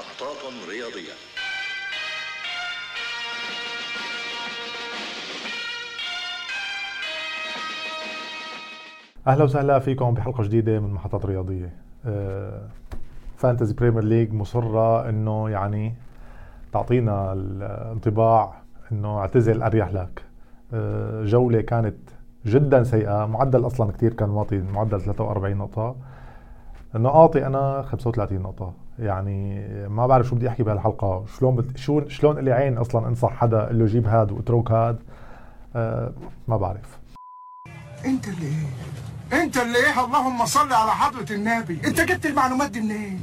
محطات رياضية. أهلا وسهلا فيكم بحلقة جديدة من محطات رياضية. Fantasy Premier League مصرة إنه يعني تعطينا الانطباع إنه اعتزل أريح لك. آه، جولة كانت جدا سيئة معدل أصلا كثير كان واطي معدل 43 نقطة. نقاطي أنا 35 نقطة. يعني ما بعرف شو بدي أحكي بهالحلقة. شلون بت... شو شلون لي عين أصلا أنصح حدا اللي جيب هاد واترك هاد؟ أه ما بعرف. أنت اللي إيه؟ أنت اللي إيه؟ اللهم صل على حضرة النبي. أنت جبت المعلومات دي منين؟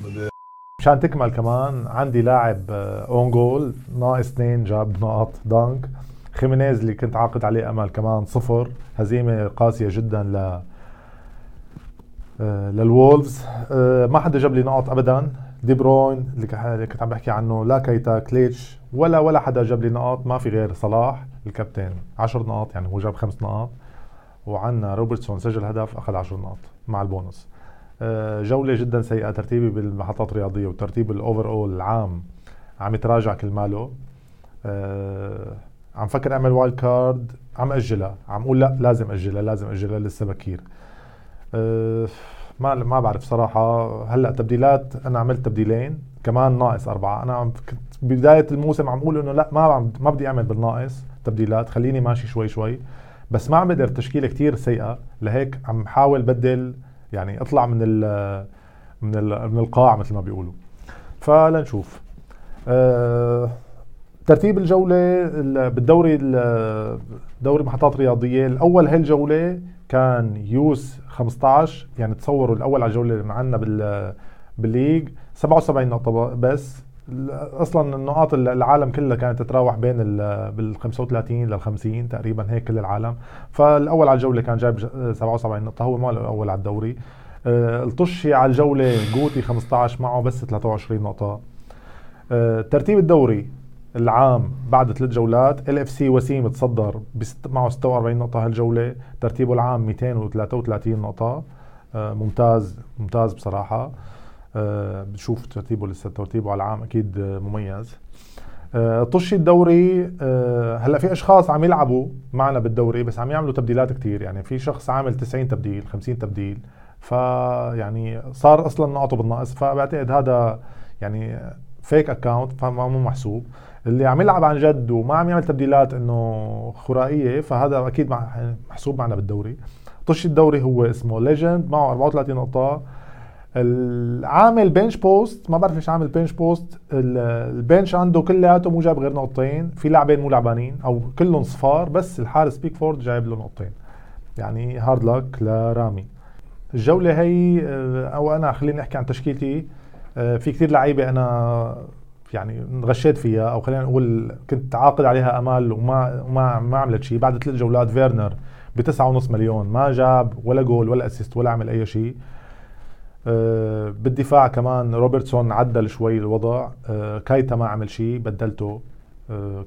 مشان تكمل كمان عندي لاعب اون جول ناقص اثنين جاب نقط دانك خيمينيز اللي كنت عاقد عليه أمل كمان صفر. هزيمة قاسية جدا ل آه، للوولفز آه، ما حدا جاب لي نقط ابدا. دي بروين اللي كنت عم بحكي عنه لا كيتا كليتش ولا ولا حدا جاب لي نقط ما في غير صلاح الكابتن. 10 نقاط يعني هو جاب خمس نقاط. وعنا روبرتسون سجل هدف أخذ 10 نقاط مع البونص. آه، جولة جدا سيئة ترتيبي بالمحطات الرياضية وترتيب ال overall العام عم يتراجع كل ماله. عم فكر أعمل wild card عم أجلها. عم أقول لا لازم أجلها لازم أجلها لسه بكير. أه ما ما بعرف صراحة. هلأ تبديلات أنا عملت تبديلين كمان ناقص أربعة. أنا كنت بداية الموسم عم أقول إنه لأ ما ما بدي أعمل بالناقص تبديلات خليني ماشي شوي شوي. بس ما عم بقدر تشكيلة كتير سيئة. لهيك عم حاول بدل يعني أطلع من ال من ال من القاع مثل ما بيقولوا. فلنشوف. أه ترتيب الجولة بالدوري دوري محطات رياضية. الأول هالجولة كان يوس 15 يعني تصوروا الأول على الجولة معنا بال بالليج. 77 نقطة بس أصلا النقاط العالم كلها كانت تتراوح بين بال 35 لل 50 تقريبا هيك كل العالم. فالأول على الجولة كان جايب 77 نقطة هو ما الأول على الدوري. آه، الطشي على الجولة جوتي 15 معه بس 23 نقطة. آه، ترتيب الدوري. العام بعد ثلاث جولات LFC وسيم تصدر معه 46 نقطة هالجولة ترتيبه العام 233 نقطة. آه ممتاز ممتاز بصراحة. آه بشوف ترتيبه لسه ترتيبه على العام أكيد آه مميز. طشي الدوري هلأ في أشخاص عم يلعبوا معنا بالدوري بس عم يعملوا تبديلات كتير. يعني في شخص عامل 90 تبديل 50 تبديل. فيعني صار أصلا نقطه بالناقص فبعتقد هذا يعني fake account فما مو محسوب. اللي عم يلعب عن جد وما عم يعمل تبديلات إنه خرائية فهذا أكيد محسوب معنا بالدوري. طش الدوري هو اسمه ليجند معه 34 نقطة. العامل bench boost ما بعرف ليش عامل bench boost ال bench عنده كلياته مو جايب غير نقطتين. في لاعبين مو لعبانين أو كلهم صفار بس الحارس بيكفورد جايب له نقطتين. يعني hard luck لرامي. الجولة هي آه، أو أنا خليني أحكي عن تشكيلتي. في كثير لعيبة أنا يعني انغشيت فيها أو خلينا نقول كنت عاقد عليها أمال وما ما ما عملت شيء بعد ثلاث جولات فيرنر ب 9.5 مليون. ما جاب ولا جول ولا assist ولا عمل أي شيء أه بالدفاع كمان روبرتسون عدل شوي الوضع. أه كايتا ما عمل شيء بدلته.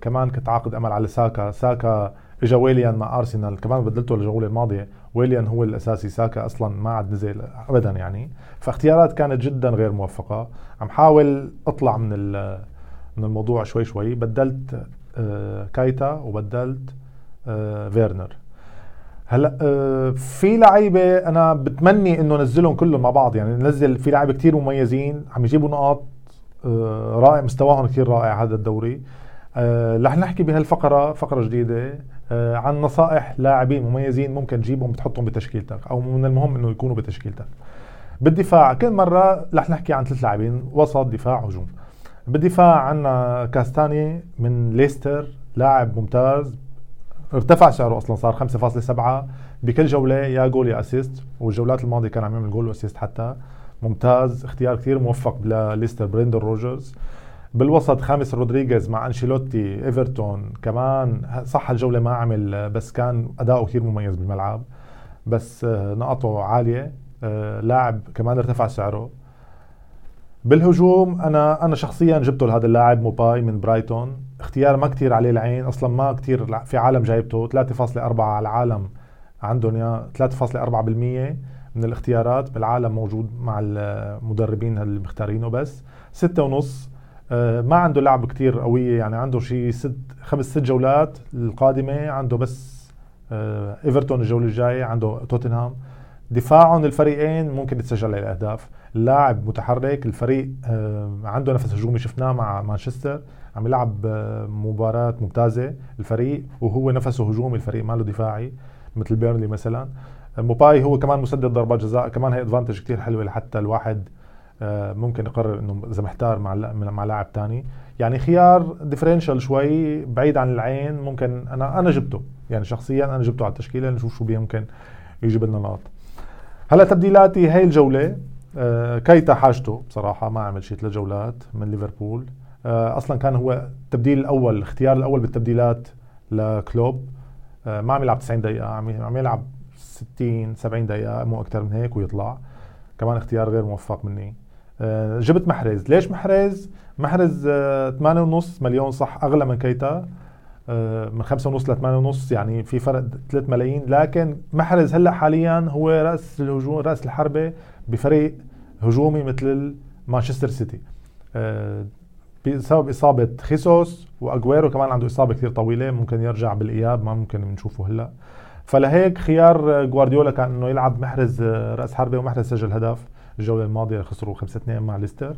كمان كنت عاقد أمل على ساكا. ساكا إجا ويليان مع أرسنال. كمان بدلته الجوله الماضية. ويليان هو الأساسي. ساكا أصلا ما عاد نزل ابدا يعني. فاختيارات كانت جدا غير موفقة. عم حاول أطلع من من الموضوع شوي شوي. بدلت آه، كايتا وبدلت آه، فيرنر. هلا آه، في لعيبة أنا بتمني إنه نزلهم كلهم مع بعض. يعني ننزل في لعيبة كتير مميزين. عم يجيبوا نقاط رائع. مستواهم كثير رائع هذا الدوري. رح نحكي بهالفقرة فقرة جديدة. عن نصائح لاعبين مميزين ممكن تجيبهم بتحطهم بتشكيلتك أو من المهم إنه يكونوا بتشكيلتك. بالدفاع كل مرة رح نحكي عن ثلاث لاعبين وسط دفاع هجوم. بالدفاع عندنا كاستاني من ليستر لاعب ممتاز. ارتفع سعره أصلا صار 5.7 بكل جولة يا جول يا assist والجولات الماضية كان عم يعمل goal و assist حتى. ممتاز اختيار كثير موفق لليستر بريندان رودجرز. بالوسط خامس رودريغيز مع أنشيلوتي إيفرتون كمان صح الجولة ما عمل بس كان أداؤه كثير مميز بالملعب. بس آه، نقطه عالية آه، لاعب كمان ارتفع سعره. بالهجوم أنا أنا شخصيا جبته لهذا اللاعب موباي من برايتون. اختيار ما كتير عليه العين أصلا ما كتير في عالم جايبته. 3.4 على العالم عندهم يا 3.4% من الاختيارات. بالعالم موجود مع المدربين اللي مختارينه بس. ستة ونص آه، ما عنده لعب كتير قوية يعني عنده شيء ست خمس ست جولات القادمة عنده بس آه، إيفرتون الجولة الجاية عنده توتنهام. دفاعهم الفريقين ممكن يتسجل عليه الاهداف اللاعب متحرك الفريق آه، عنده نفس هجومي شفناه مع مانشستر عم يلعب مباراة ممتازة الفريق وهو نفسه هجومي الفريق ماله دفاعي مثل بيرنلي مثلا. موباي هو كمان مسدد ضربات جزاء كمان هي advantage كثير حلوة لحتى الواحد آه، ممكن يقرر إنه إذا محتار مع مع لاعب ثاني يعني خيار differential شوي بعيد عن العين ممكن أنا أنا جبته. يعني شخصيا أنا جبته على التشكيلة نشوف شو ممكن يجيب لنا نقاط. هلأ تبديلاتي هاي الجولة آه، كيتا حاجته بصراحة ما عمل شيء ثلاث جولات من ليفربول. آه، أصلا كان هو التبديل الأول الاختيار الأول بالتبديلات لكلوب. ما عم يلعب 90 دقيقة عم يلعب 60 70 دقيقة مو أكثر من هيك ويطلع. كمان اختيار غير موفق مني. آه، جبت محرز. ليش محرز؟ محرز 8.5 آه، مليون صح أغلى من كيتا. آه، من 5.5 ل 8.5 يعني في فرق 3 ملايين. لكن محرز هلأ حاليا هو رأس الهجوم رأس الحربة بفريق هجومي مثل مانشستر سيتي. بسبب إصابة خيسوس وأجويرو كمان عنده إصابة كثير طويلة ممكن يرجع بالإياب ما ممكن نشوفه هلأ. فلهيك خيار جوارديولا كان إنه يلعب محرز رأس حربة ومحرز سجل هدف. الجولة الماضية خسروا 5 2 مع ليستر.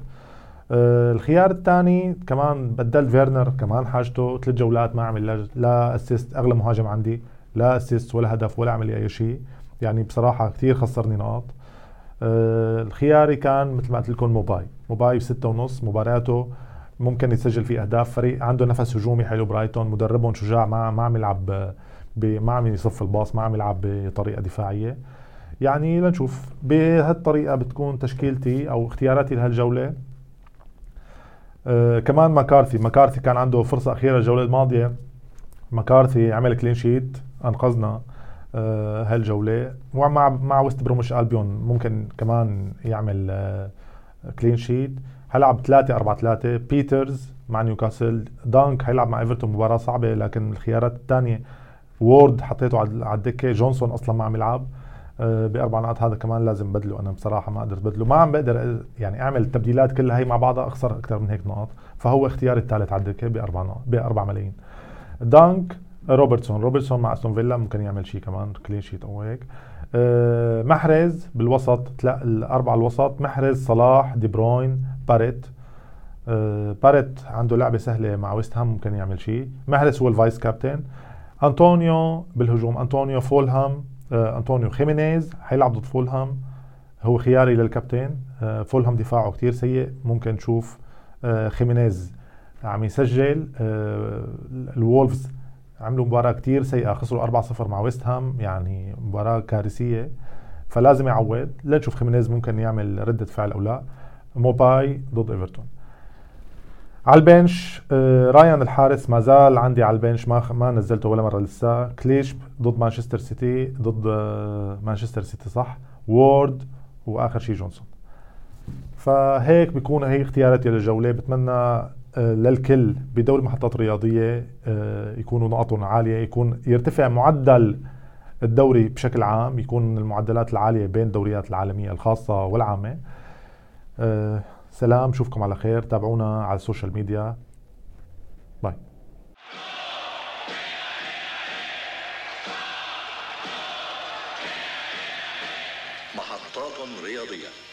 آه الخيار الثاني كمان بدلت فيرنر كمان حاجته ثلاث جولات ما عمل لا assist أغلى مهاجم عندي لا assist ولا هدف ولا عمل أي شيء. يعني بصراحة كثير خسرني نقاط. آه الخياري كان مثل ما قلت لكم موباي. موباي بستة ونص مبارياته ممكن يسجل فيه أهداف فريق عنده نفس هجومي حلو برايتون مدربهم شجاع ما ما عم يلعب ما عم يصف الباص ما عم يلعب بطريقة دفاعية. يعني لنشوف. بهالطريقة بتكون تشكيلتي أو اختياراتي لهالجولة. آه كمان مكارثي مكارثي كان عنده فرصة أخيرة الجولة الماضية. مكارثي عمل clean sheet أنقذنا آه هالجولة. ومع مع ويست بروميتش ألبيون ممكن كمان يعمل آه clean sheet هلعب 3 4 3 بيترز مع نيوكاسل. دانك حيلعب مع إيفرتون مباراة صعبة لكن الخيارات الثانية وورد حطيته على الدكة. جونسون أصلا ما عم يلعب. بأربع نقاط هذا كمان لازم بدله. أنا بصراحة ما قدرت بدله. ما عم بقدر يعني أعمل التبديلات كلها هي مع بعضها أخسر أكثر من هيك نقاط فهو اختياري الثالث على الدكة بأربع نقاط بأربع ملايين. دانك روبرتسون. روبرتسون مع أستون فيلا ممكن يعمل شيء كمان clean sheet أو هيك. محرز بالوسط تلاقي الأربعة الوسط. محرز صلاح دي بروين باريت. باريت عنده لعبة سهلة مع ويست هام ممكن يعمل شيء محرز هو ال vice captain. أنطونيو بالهجوم. أنطونيو فولهام. آه أنطونيو خيمينيز حيلعب ضد فولهام. هو خياري للكابتن. آه فولهام دفاعه كتير سيء. ممكن نشوف آه خيمينيز عم يسجل. آه الوولفز عملوا مباراة كتير سيئة. خسروا 4-0 مع ويست هام يعني مباراة كارثية. فلازم يعوض. لنشوف خيمينيز ممكن يعمل ردة فعل أو لا. موباي ضد إيفرتون. على ال bench آه، رايان الحارس ما زال عندي على ال bench ما ما نزلته ولا مرة لسه. كليش ضد مانشستر سيتي ضد آه، مانشستر سيتي صح؟ وورد وآخر شيء جونسون. فهيك بيكون هي اختياراتي للجولة. بتمنى آه، للكل بدور المحطات الرياضيه يكونوا نقاطهم عالية يكون يرتفع معدل الدوري بشكل عام يكون المعدلات العالية بين الدوريات العالمية الخاصة والعامة. سلام شوفكم على خير. تابعونا على ال social media باي محطات رياضية.